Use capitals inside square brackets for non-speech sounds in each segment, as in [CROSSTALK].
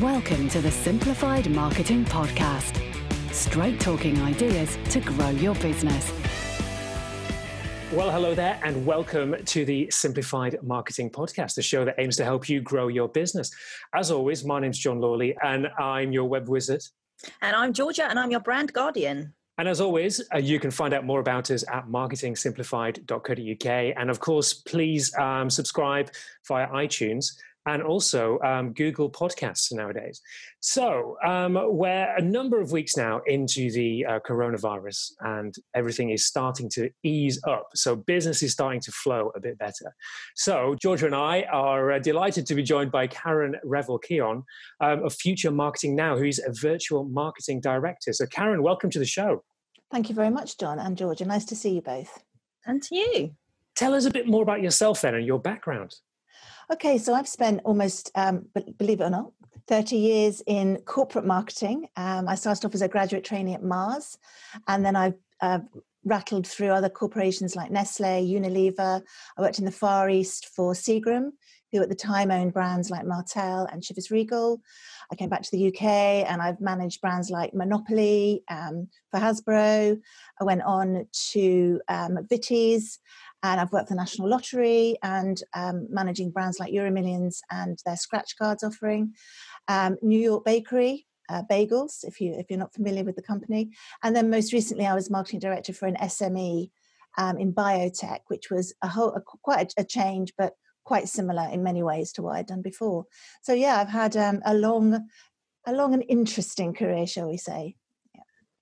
Welcome to the Simplified Marketing Podcast. Straight talking ideas to grow your business. Well, hello there, and welcome to the Simplified Marketing Podcast, the show that aims to help you grow your business. As always, my name's John Lawley, and I'm your web wizard. And I'm Georgia, and I'm your brand guardian. And as always, uh, you can find out more about us at marketingsimplified.co.uk. And of course, please um, subscribe via iTunes and also um, Google Podcasts nowadays. So um, we're a number of weeks now into the uh, coronavirus, and everything is starting to ease up. So business is starting to flow a bit better. So Georgia and I are uh, delighted to be joined by Karen Revel Keon um, of Future Marketing Now, who's a virtual marketing director. So Karen, welcome to the show. Thank you very much, John and Georgia. Nice to see you both. And to you. Tell us a bit more about yourself then and your background. Okay, so I've spent almost, um, believe it or not, 30 years in corporate marketing. Um, I started off as a graduate trainee at Mars, and then I've uh, rattled through other corporations like Nestle, Unilever. I worked in the Far East for Seagram, who at the time owned brands like Martell and Chivas Regal. I came back to the UK and I've managed brands like Monopoly um, for Hasbro. I went on to um, Vitties and I've worked for the National Lottery and um, managing brands like Euromillions and their scratch cards offering. Um, New York Bakery, uh, bagels, if you if you're not familiar with the company, and then most recently I was marketing director for an SME um, in biotech, which was a whole a, quite a, a, change, but quite similar in many ways to what I'd done before. So yeah, I've had um, a long, a long and interesting career, shall we say?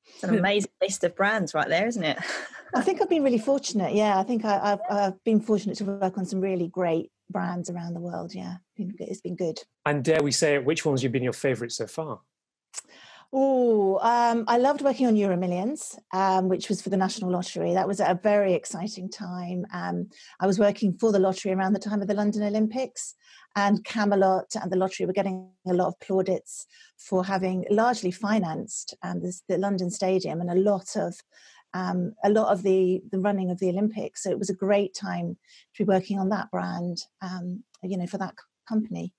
It's an amazing list of brands right there, isn't it? I think I've been really fortunate. Yeah, I think I, have I've been fortunate to work on some really great brands around the world. Yeah, it's been good. And dare we say, which ones have been your favourite so far? Oh, um, I loved working on Euromillions, um, which was for the National Lottery. That was a very exciting time. Um, I was working for the lottery around the time of the London Olympics, and Camelot and the lottery were getting a lot of plaudits for having largely financed um, this, the London Stadium and a lot of um, a lot of the the running of the Olympics. So it was a great time to be working on that brand, um, you know, for that company.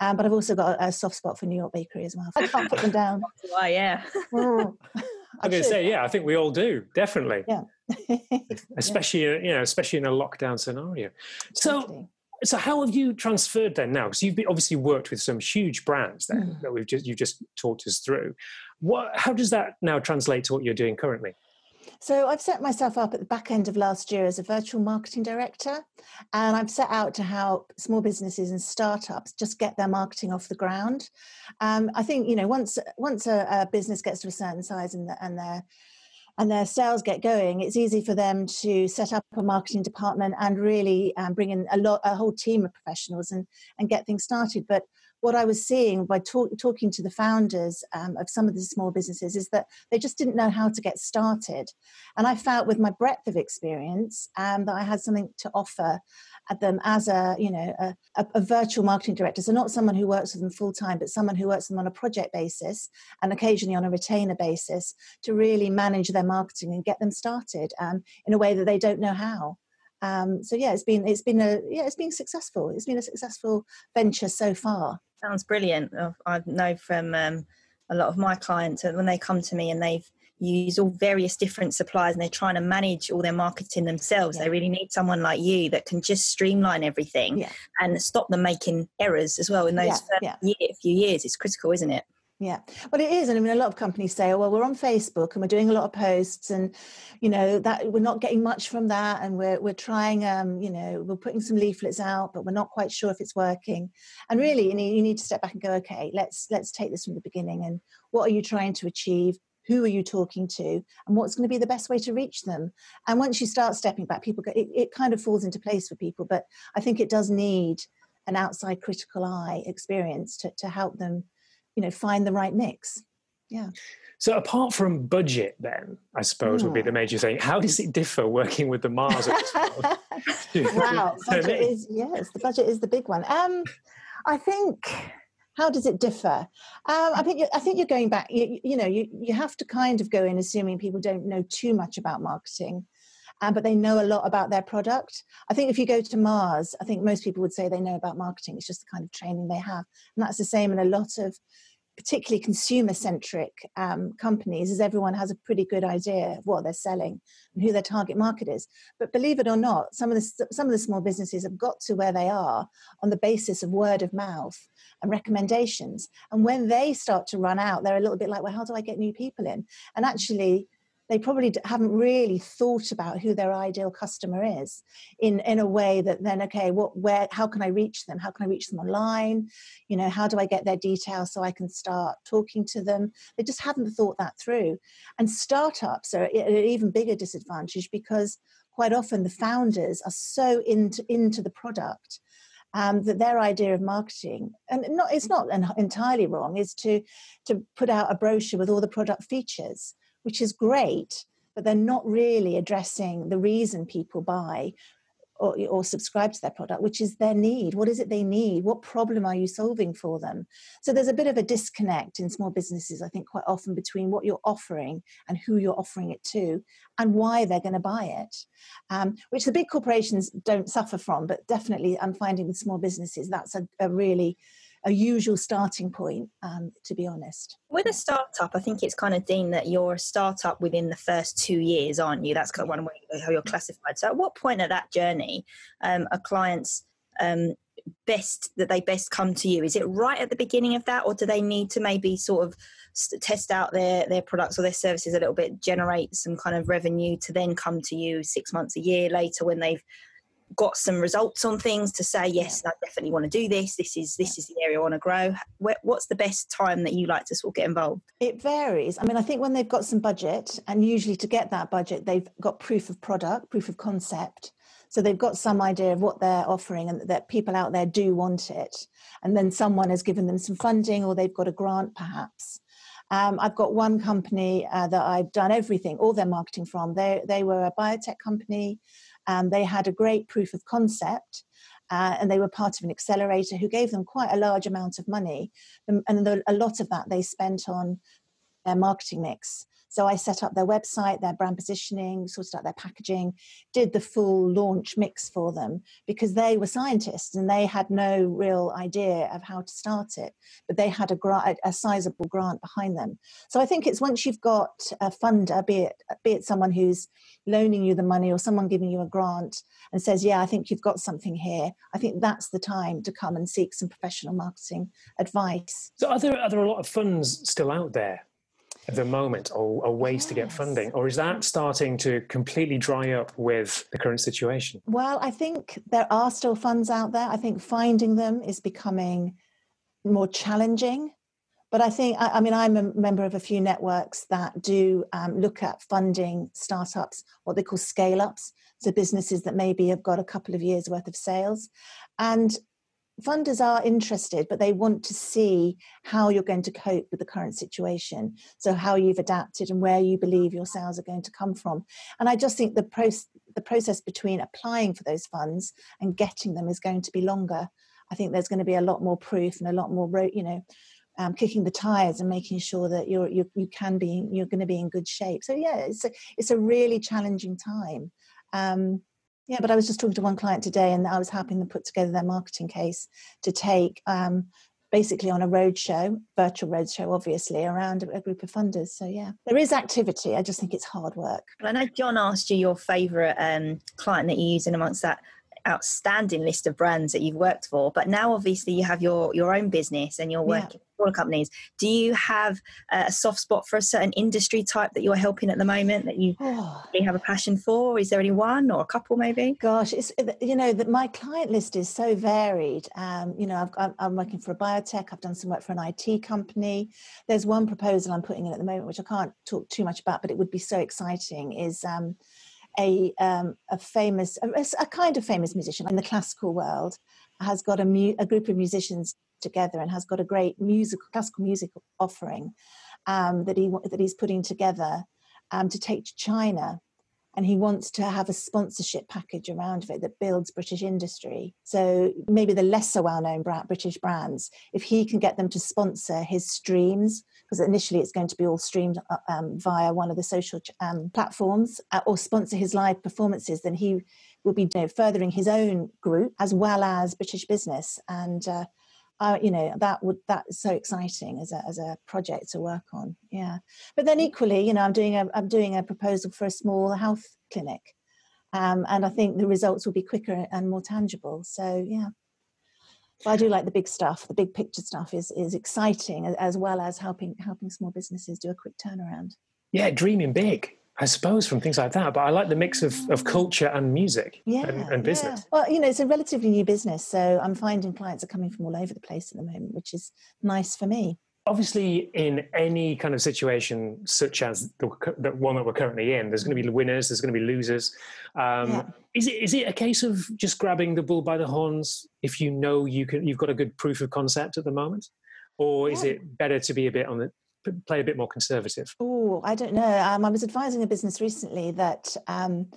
Um, but I've also got a, soft spot for New York Bakery as well. I can't put them down. [LAUGHS] Why? Yeah. I'm going to say, yeah, I think we all do, definitely. Yeah. especially, yeah. you know, especially in a lockdown scenario. So, so how have you transferred then now? Because you've obviously worked with some huge brands then mm. that we've just you just talked us through. What? How does that now translate to what you're doing currently? So I've set myself up at the back end of last year as a virtual marketing director, and I've set out to help small businesses and startups just get their marketing off the ground. Um, I think you know once once a, a, business gets to a certain size and, the, and their and their sales get going, it's easy for them to set up a marketing department and really um, bring in a lot a whole team of professionals and and get things started. But what I was seeing by talk, talking to the founders um, of some of the small businesses is that they just didn't know how to get started. And I felt with my breadth of experience um, that I had something to offer at them as a, you know, a, a, a virtual marketing director. So not someone who works with them full time, but someone who works with them on a project basis and occasionally on a retainer basis to really manage their marketing and get them started um, in a way that they don't know how. Um, so yeah, it's been it's been a yeah it's been successful. It's been a successful venture so far. Sounds brilliant. I know from um, a lot of my clients when they come to me and they've used all various different suppliers and they're trying to manage all their marketing themselves. Yeah. They really need someone like you that can just streamline everything yeah. and stop them making errors as well in those yeah. Year, few years. It's critical, isn't it? Yeah, well, it is, and I mean, a lot of companies say, "Oh, well, we're on Facebook and we're doing a lot of posts, and you know that we're not getting much from that, and we're we're trying, um, you know, we're putting some leaflets out, but we're not quite sure if it's working." And really, you need, you need to step back and go, "Okay, let's let's take this from the beginning, and what are you trying to achieve? Who are you talking to, and what's going to be the best way to reach them?" And once you start stepping back, people go, it, it kind of falls into place for people, but I think it does need an outside critical eye experience to to help them you know find the right mix yeah so apart from budget then i suppose would be the hmm. major thing how does it differ working with the mars [LAUGHS] wow [LAUGHS] budget is yes the budget is the big one um i think how does it differ um, i think i think you're going back you, you know you, you have to kind of go in assuming people don't know too much about marketing um, but they know a lot about their product. I think if you go to Mars, I think most people would say they know about marketing. It's just the kind of training they have. And that's the same in a lot of particularly consumer centric um, companies is everyone has a pretty good idea of what they're selling and who their target market is. But believe it or not some of the some of the small businesses have got to where they are on the basis of word of mouth and recommendations. And when they start to run out they're a little bit like well how do i get new people in? And actually they probably haven't really thought about who their ideal customer is in in a way that then okay what where how can i reach them? How can i reach them online? You know how do i get their details so i can start talking to them? They just haven't thought that through. And startups are at an even bigger disadvantage because quite often the founders are so into into the product um, that their idea of marketing and not it's not entirely wrong is to to put out a brochure with all the product features which is great, but they're not really addressing the reason people buy or, or, subscribe to their product, which is their need. What is it they need? What problem are you solving for them? So there's a bit of a disconnect in small businesses, I think, quite often between what you're offering and who you're offering it to and why they're going to buy it, um, which the big corporations don't suffer from. But definitely, I'm finding with small businesses, that's a, a really a usual starting point, um, to be honest. With a startup, I think it's kind of deemed that you're a startup within the first two years, aren't you? That's kind of one way how you're classified. So, at what point of that journey um, are clients um, best that they best come to you? Is it right at the beginning of that, or do they need to maybe sort of test out their their products or their services a little bit, generate some kind of revenue to then come to you six months, a year later when they've got some results on things to say yes i definitely want to do this. This is this is the area i want to grow what's the best time that you like to sort of get involved? It varies. I mean i think when they've got some budget and usually to get that budget they've got proof of product proof of concept. So they've got some idea of what they're offering and that people out there do want it. And then someone has given them some funding or they've got a grant perhaps. Um, I've got one company uh, that I've done everything, all their marketing from. They they were a biotech company and they had a great proof of concept. Uh, and they were part of an accelerator who gave them quite a large amount of money. And, and the, a lot of that they spent on their marketing mix. So I set up their website, their brand positioning, sorted out their packaging, did the full launch mix for them because they were scientists and they had no real idea of how to start it. But they had a, grant, a sizable grant behind them. So I think it's once you've got a funder, be it, be it someone who's loaning you the money or someone giving you a grant and says, Yeah, I think you've got something here, I think that's the time to come and seek some professional marketing advice. So are there, are there a lot of funds still out there the moment or, or ways yes. to get funding or is that starting to completely dry up with the current situation? Well i think there are still funds out there. I think finding them is becoming more challenging but i think i, I mean i'm a member of a few networks that do um, look at funding startups what they call scale ups so businesses that maybe have got a couple of years worth of sales. And funders are interested, but they want to see how you're going to cope with the current situation. So, how you've adapted and where you believe your sales are going to come from. And I just think the, pro- the process between applying for those funds and getting them is going to be longer. I think there's going to be a lot more proof and a lot more, you know, um, kicking the tires and making sure that you're, you you can be you're going to be in good shape. So yeah, it's a, it's a really challenging time. Um, yeah, but I was just talking to one client today, and I was helping them put together their marketing case to take um, basically on a roadshow, virtual roadshow, obviously, around a, group of funders. So yeah, there is activity. I just think it's hard work. I know John asked you your favourite um, client that you use in amongst that outstanding list of brands that you've worked for but now obviously you have your your own business and you're working yeah. for companies. Do you have a soft spot for a certain industry type that you're helping at the moment that you oh. really have a passion for? Is there any one or a couple maybe? Gosh it's you know that my client list is so varied. Um, you know i am working for a biotech. I've done some work for an it company. There's one proposal i'm putting in at the moment which i can't talk too much about but it would be so exciting is um, a, um, a famous, a, a, kind of famous musician in the classical world, has got a, mu- a group of musicians together and has got a great musical, classical music offering um, that he that he's putting together um, to take to China. And he wants to have a sponsorship package around it that builds British industry. So maybe the lesser well-known British brands, if he can get them to sponsor his streams, because initially it's going to be all streamed uh, um, via one of the social um, platforms, uh, or sponsor his live performances, then he will be you know, furthering his own group as well as British business. And uh, uh, you know that would that's so exciting as a as a project to work on yeah. But then equally you know i'm doing a i'm doing a proposal for a small health clinic um, and i think the results will be quicker and more tangible so yeah. But i do like the big stuff the big picture stuff is is exciting as well as helping helping small businesses do a quick turnaround. Yeah dreaming big I suppose from things like that. But I like the mix of, of culture and music yeah, and, and business. Yeah. Well, you know, it's a relatively new business. So I'm finding clients are coming from all over the place at the moment, which is nice for me. Obviously, in any kind of situation such as the, the one that we're currently in, there's going to be winners, there's going to be losers. Um, yeah. Is it is it a case of just grabbing the bull by the horns if you know you can you've got a good proof of concept at the moment, or is it better to be a bit on the play a bit more conservative? Oh, I don't know. Um, I was advising a business recently that um,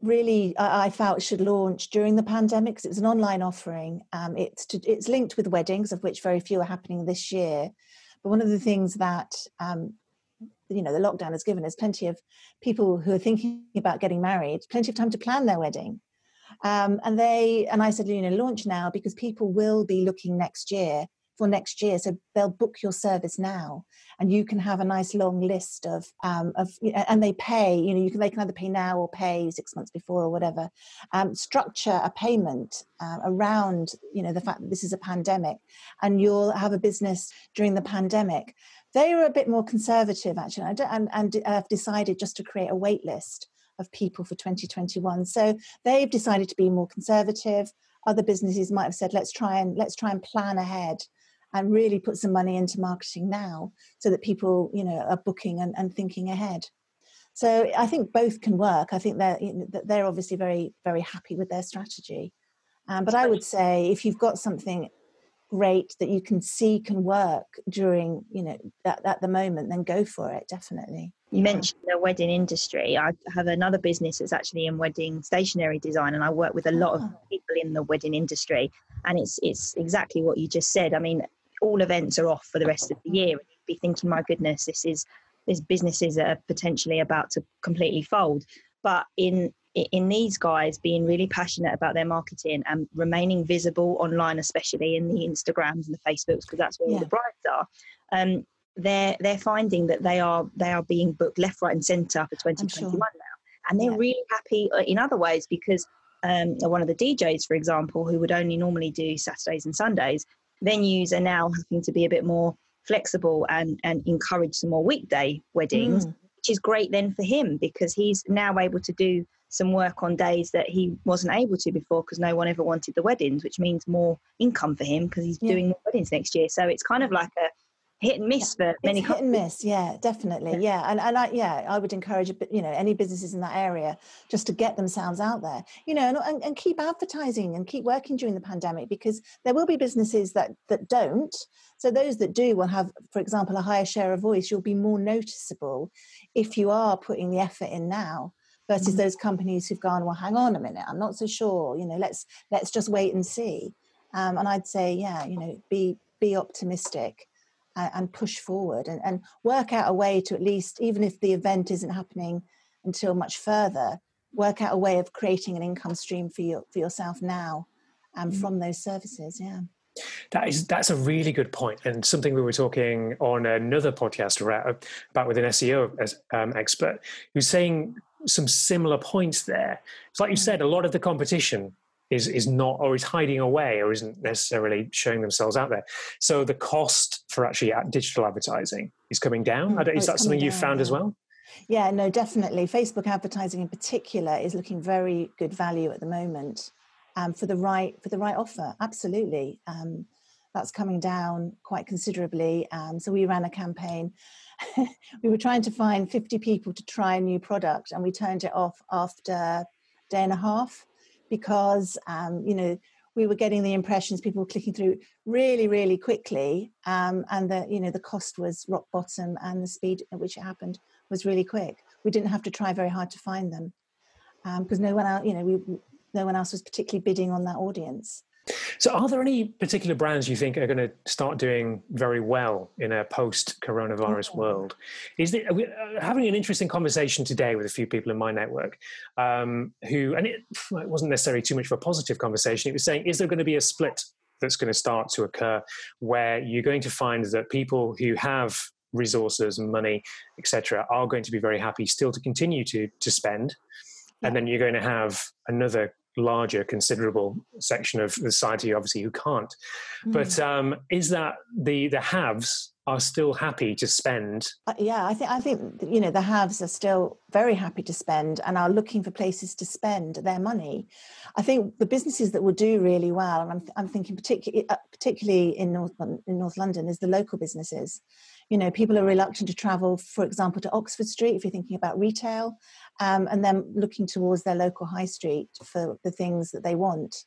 really I, I, felt should launch during the pandemic because it was an online offering. Um, it's to, it's linked with weddings, of which very few are happening this year. But one of the things that um, you know the lockdown has given is plenty of people who are thinking about getting married, plenty of time to plan their wedding. Um, and they and I said, you know, launch now because people will be looking next year for next year. So they'll book your service now, and you can have a nice long list of um, of and they pay. You know, you can they can either pay now or pay six months before or whatever. Um, structure a payment uh, around you know the fact that this is a pandemic, and you'll have a business during the pandemic. They are a bit more conservative actually, and and have decided just to create a wait list of people for 2021. So they've decided to be more conservative other businesses might have said let's try and let's try and plan ahead and really put some money into marketing now so that people you know are booking and, and thinking ahead. So i think both can work. I think they're they're obviously very very happy with their strategy. Um, but i would say if you've got something great that you can see can work during you know that at the moment then go for it definitely. You mentioned the wedding industry. I have another business that's actually in wedding stationery design and i work with a lot of ah. people in the wedding industry. And it's it's exactly what you just said. I mean all events are off for the rest of the year, and you'd be thinking, my goodness, this is there's businesses that are potentially about to completely fold. But in in these guys being really passionate about their marketing and remaining visible online, especially in the Instagrams and the Facebooks, because that's where yeah. all the brides are. Um, they're they're finding that they are they are being booked left, right, and centre for 2021 sure. now, and they're yeah. really happy uh, in other ways because um, one of the DJs, for example, who would only normally do Saturdays and Sundays, venues are now having to be a bit more flexible and, and encourage some more weekday weddings, mm. which is great then for him because he's now able to do some work on days that he wasn't able to before because no one ever wanted the weddings, which means more income for him because he's yeah. doing more weddings next year. So it's kind of like a hit and miss for many it's hit and miss yeah definitely yeah. and, and I, yeah i would encourage you know any businesses in that area just to get themselves out there you know and, and, and keep advertising and keep working during the pandemic because there will be businesses that that don't. So those that do will have for example a higher share of voice. You'll be more noticeable if you are putting the effort in now versus mm-hmm. those companies who've gone well hang on a minute i'm not so sure you know let's let's just wait and see. Um, and i'd say yeah you know be be optimistic and push forward and, and work out a way to at least, even if the event isn't happening until much further, work out a way of creating an income stream for you for yourself now and um, from those services. Yeah. That is that's a really good point, and something we were talking on another podcast about with an SEO um, expert who's saying some similar points there. It's like you mm. said, a lot of the competition is is not or is hiding away or isn't necessarily showing themselves out there. So the cost for actually digital advertising is coming down. Mm, is that something you've found yeah. as well? Yeah, no, definitely. Facebook advertising in particular is looking very good value at the moment um, for the right for the right offer. Absolutely, um, that's coming down quite considerably. Um, so we ran a campaign. [LAUGHS] we were trying to find 50 people to try a new product, and we turned it off after day and a half because um, you know we were getting the impressions people were clicking through really really quickly um, and the you know the cost was rock bottom and the speed at which it happened was really quick we didn't have to try very hard to find them because um, no one else, you know, we, no one else was particularly bidding on that audience. So, are there any particular brands you think are going to start doing very well in a post-coronavirus oh. world? Is we uh, having an interesting conversation today with a few people in my network um, who, and it, it wasn't necessarily too much of a positive conversation. It was saying, is there going to be a split that's going to start to occur where you're going to find that people who have resources and money, etc., are going to be very happy still to continue to to spend, yeah. and then you're going to have another larger, considerable section of society, obviously, who can't. Mm. But um, is that the the haves are still happy to spend? Uh, yeah, I think I think you know the haves are still very happy to spend and are looking for places to spend their money. I think the businesses that will do really well, and I'm I'm thinking particularly uh, particularly in North in North London, is the local businesses. You know, people are reluctant to travel, for example, to Oxford Street if you're thinking about retail um, and then looking towards their local high street for the things that they want.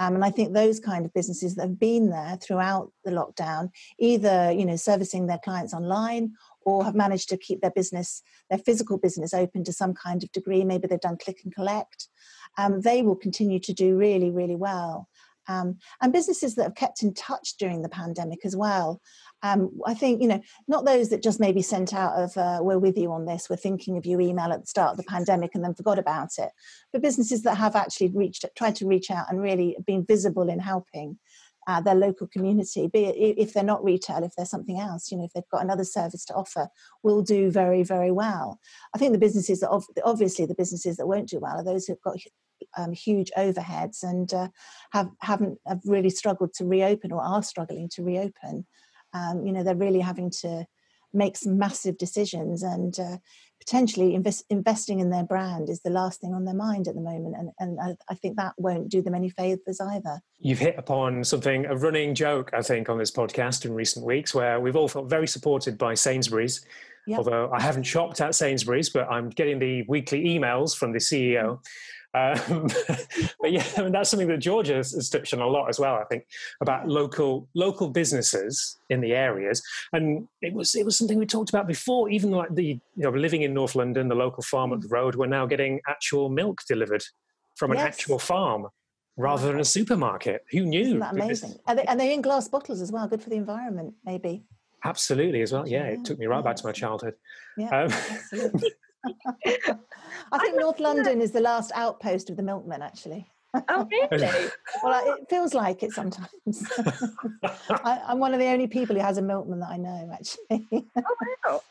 Um, and I think those kind of businesses that have been there throughout the lockdown, either you know servicing their clients online or have managed to keep their business, their physical business open to some kind of degree. Maybe they've done click and collect. Um, they will continue to do really, really well. Um, and businesses that have kept in touch during the pandemic as well. Um, I think, you know, not those that just maybe sent out of, uh, we're with you on this, we're thinking of you email at the start of the pandemic and then forgot about it, but businesses that have actually reached, tried to reach out and really been visible in helping uh, their local community, be it if they're not retail, if they're something else, you know, if they've got another service to offer, will do very, very well. I think the businesses that, obviously, the businesses that won't do well are those who've got um, huge overheads and uh, have haven't have really struggled to reopen or are struggling to reopen. Um, you know, they're really having to make some massive decisions and uh, potentially invest, investing in their brand is the last thing on their mind at the moment and, and I, I, think that won't do them any favors either you've hit upon something a running joke i think on this podcast in recent weeks where we've all felt very supported by sainsbury's yep. although i haven't shopped at sainsbury's but i'm getting the weekly emails from the ceo mm. Um, [LAUGHS] but yeah, I mean, that's something that Georgia has, has, touched on a lot as well. I think about local local businesses in the areas, and it was it was something we talked about before. Even like the you know living in North London, the local farm up the road, we're now getting actual milk delivered from an yes. actual farm rather than a supermarket. Who knew? Isn't that amazing? And, they, and they're in glass bottles as well. Good for the environment, maybe. Absolutely, as well. Yeah, yeah. it took me right yeah. back to my childhood. Yeah, um, [LAUGHS] I think I North London is the last outpost of the milkmen, actually. Oh, really? [LAUGHS] well, it feels like it sometimes. [LAUGHS] I, am one of the only people who has a milkman that I know, actually. oh, wow.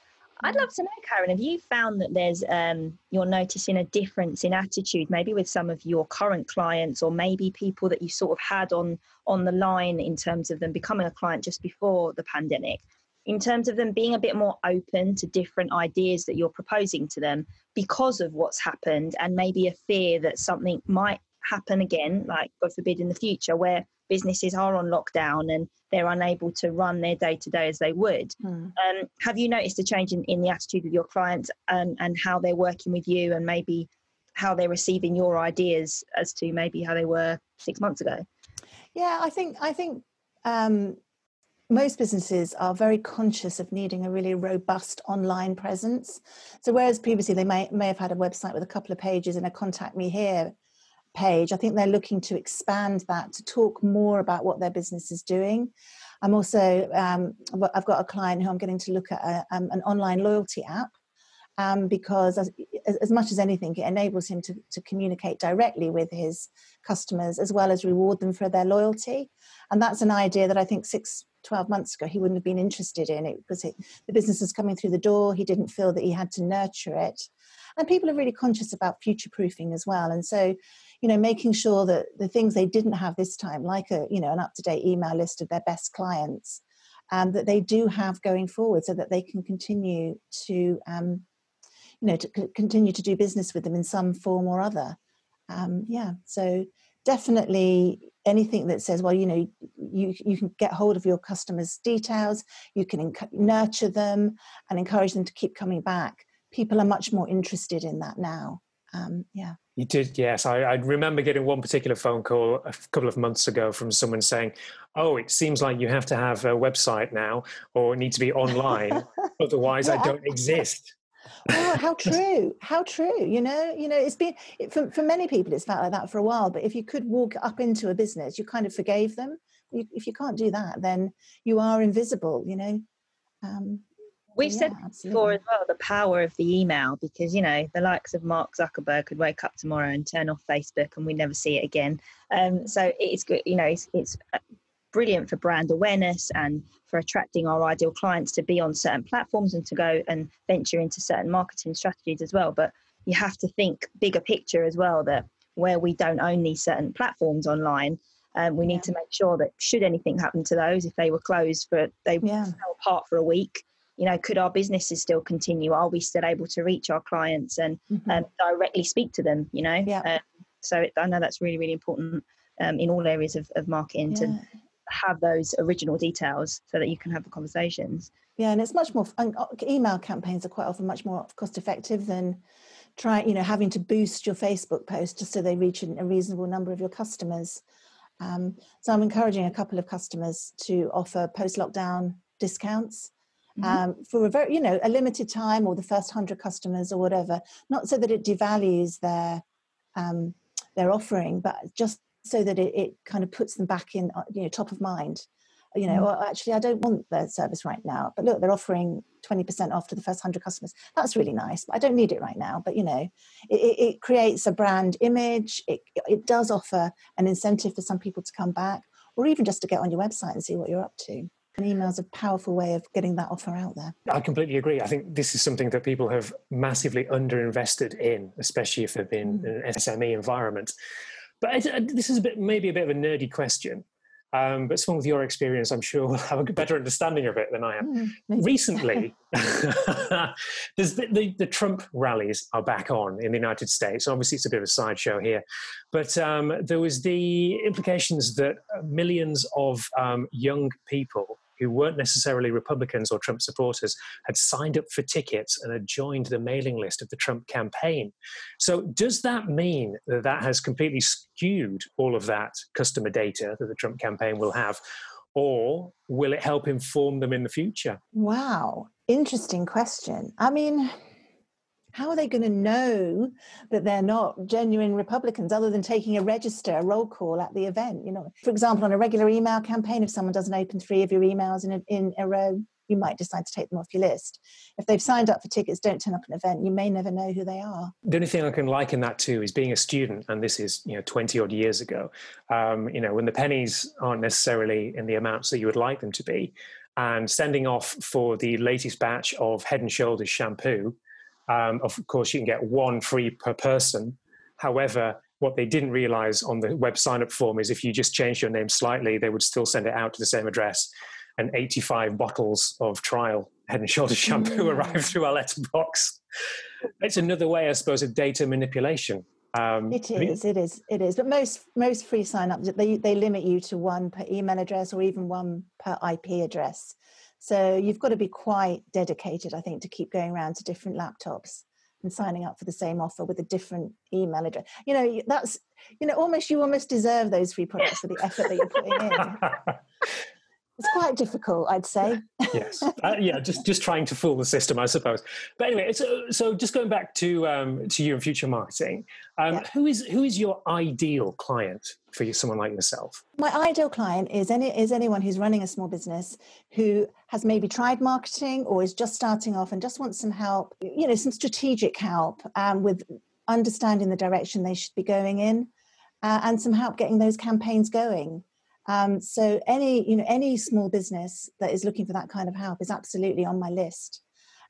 I'd love to know, Karen, have you found that there's, um, you're noticing a difference in attitude, maybe with some of your current clients or maybe people that you sort of had on, on the line in terms of them becoming a client just before the pandemic? In terms of them being a bit more open to different ideas that you're proposing to them because of what's happened and maybe a fear that something might happen again, like God forbid in the future, where businesses are on lockdown and they're unable to run their day to day as they would. Mm. Um, have you noticed a change in, in the attitude of your clients and, and how they're working with you and maybe how they're receiving your ideas as to maybe how they were six months ago? Yeah, I think I think um, most businesses are very conscious of needing a really robust online presence. So whereas previously they may, may have had a website with a couple of pages and a contact me here page, I think they're looking to expand that to talk more about what their business is doing. I'm also, um, I've got a client who I'm getting to look at a, um, an online loyalty app um, because as, as, much as anything, it enables him to, to communicate directly with his customers as well as reward them for their loyalty. And that's an idea that I think six 12 months ago he wouldn't have been interested in it because it, the business was coming through the door. He didn't feel that he had to nurture it. And people are really conscious about future proofing as well. And so you know making sure that the things they didn't have this time like a you know an up to date email list of their best clients and um, that they do have going forward so that they can continue to um, you know to c- continue to do business with them in some form or other. Um, yeah so definitely anything that says well you know you, you can get hold of your customers details you can enc- nurture them and encourage them to keep coming back. People are much more interested in that now um, yeah. You did yes. I, I, remember getting one particular phone call a couple of months ago from someone saying oh it seems like you have to have a website now or need to be online [LAUGHS] otherwise yeah. i don't exist Oh, how [LAUGHS] true! How true! You know, you know, it's been for for many people. It's felt like that for a while. But if you could walk up into a business, you kind of forgave them. You, if you can't do that, then you are invisible. You know. Um, We've yeah, said before as well the power of the email because you know the likes of Mark Zuckerberg could wake up tomorrow and turn off Facebook and we never see it again. Um, so it's good, you know, it's, it's brilliant for brand awareness and for attracting our ideal clients to be on certain platforms and to go and venture into certain marketing strategies as well. But you have to think bigger picture as well that where we don't own these certain platforms online, um, we need to make sure that should anything happen to those, if they were closed for they yeah. fell apart for a week, you know, could our businesses still continue? Are we still able to reach our clients and mm-hmm. um, directly speak to them? You know, yeah. Um, so I know that's really really important um, in all areas of, of marketing yeah. to have those original details so that you can have the conversations. Yeah, and it's much more. And email campaigns are quite often much more cost effective than trying, you know having to boost your Facebook post just so they reach a reasonable number of your customers. Um, so I'm encouraging a couple of customers to offer post lockdown discounts mm-hmm. um, for a very you know a limited time or the first hundred customers or whatever. Not so that it devalues their um, their offering, but just so that it, it kind of puts them back in uh, you know top of mind you know, mm. actually, I don't want their service right now, but look, they're offering 20% off to the first 100 customers. That's really nice, but I don't need it right now. But, you know, it, it creates a brand image. It, it does offer an incentive for some people to come back or even just to get on your website and see what you're up to. And email's a powerful way of getting that offer out there. I completely agree. I think this is something that people have massively underinvested in, especially if they've been mm. in an SME environment. But this is a bit, maybe a bit of a nerdy question. Um, but someone with your experience, I'm sure, [LAUGHS] will have a better understanding of it than I am. Mm, Recently, [LAUGHS] [LAUGHS] there's the, the, the, Trump rallies are back on in the United States. Obviously, it's a bit of a sideshow here, but um, there was the implications that millions of um, young people who weren't necessarily Republicans or Trump supporters had signed up for tickets and had joined the mailing list of the Trump campaign. So, does that mean that that has completely skewed all of that customer data that the Trump campaign will have? Or will it help inform them in the future? Wow, interesting question. I mean, how are they going to know that they're not genuine Republicans other than taking a register, a roll call at the event? You know, for example, on a regular email campaign, if someone doesn't open three of your emails in a, in a row, you might decide to take them off your list. If they've signed up for tickets, don't turn up an event, you may never know who they are. The only thing I can liken that to is being a student, and this is you know 20 odd years ago. Um, you know, when the pennies aren't necessarily in the amounts that you would like them to be, and sending off for the latest batch of Head and Shoulders shampoo um, of course, you can get one free per person. However, what they didn't realize on the web sign up form is if you just changed your name slightly, they would still send it out to the same address. And 85 bottles of trial head and shoulders shampoo mm. [LAUGHS] arrived through our letterbox. It's another way, I suppose, of data manipulation. Um, it is, it is, it is. But most most free sign ups they they limit you to one per email address or even one per IP address. So you've got to be quite dedicated, I think, to keep going around to different laptops and signing up for the same offer with a different email address. You know, that's you know, almost you almost deserve those free products for the effort that you're putting in. [LAUGHS] it's quite difficult, I'd say. yes, uh, yeah, just just trying to fool the system, I suppose. But anyway, so so just going back to um, to you and future marketing, um, yeah. who is who is your ideal client for you, someone like yourself? My ideal client is any is anyone who's running a small business who has maybe tried marketing or is just starting off and just wants some help, you know, some strategic help um, with understanding the direction they should be going in, uh, and some help getting those campaigns going. Um, so any you know any small business that is looking for that kind of help is absolutely on my list.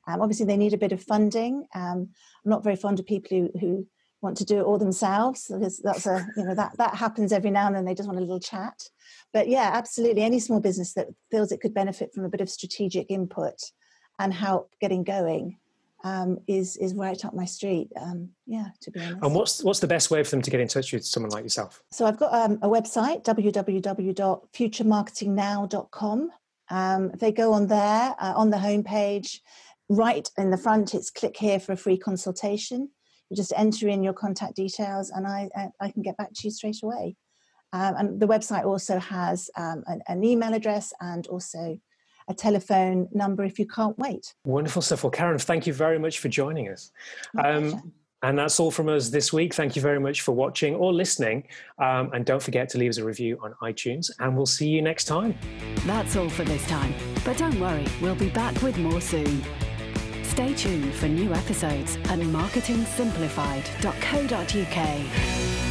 Um, obviously, they need a bit of funding. Um, I'm not very fond of people who, who want to do it all themselves because that's a you know that that happens every now and then. They just want a little chat. But yeah, absolutely, any small business that feels it could benefit from a bit of strategic input and help getting going um, is is right up my street. Um, yeah, to be honest. And what's what's the best way for them to get in touch with someone like yourself? So I've got um, a website www.futuremarketingnow.com. Um, if they go on there uh, on the homepage, right in the front, it's click here for a free consultation. You just enter in your contact details, and I I, I can get back to you straight away. Um, and the website also has um, an, an email address and also a telephone number if you can't wait. Wonderful stuff. Well, Karen, thank you very much for joining us. Um, and that's all from us this week. Thank you very much for watching or listening. Um, and don't forget to leave us a review on iTunes, and we'll see you next time. That's all for this time. But don't worry, we'll be back with more soon. Stay tuned for new episodes at marketingsimplified.co.uk.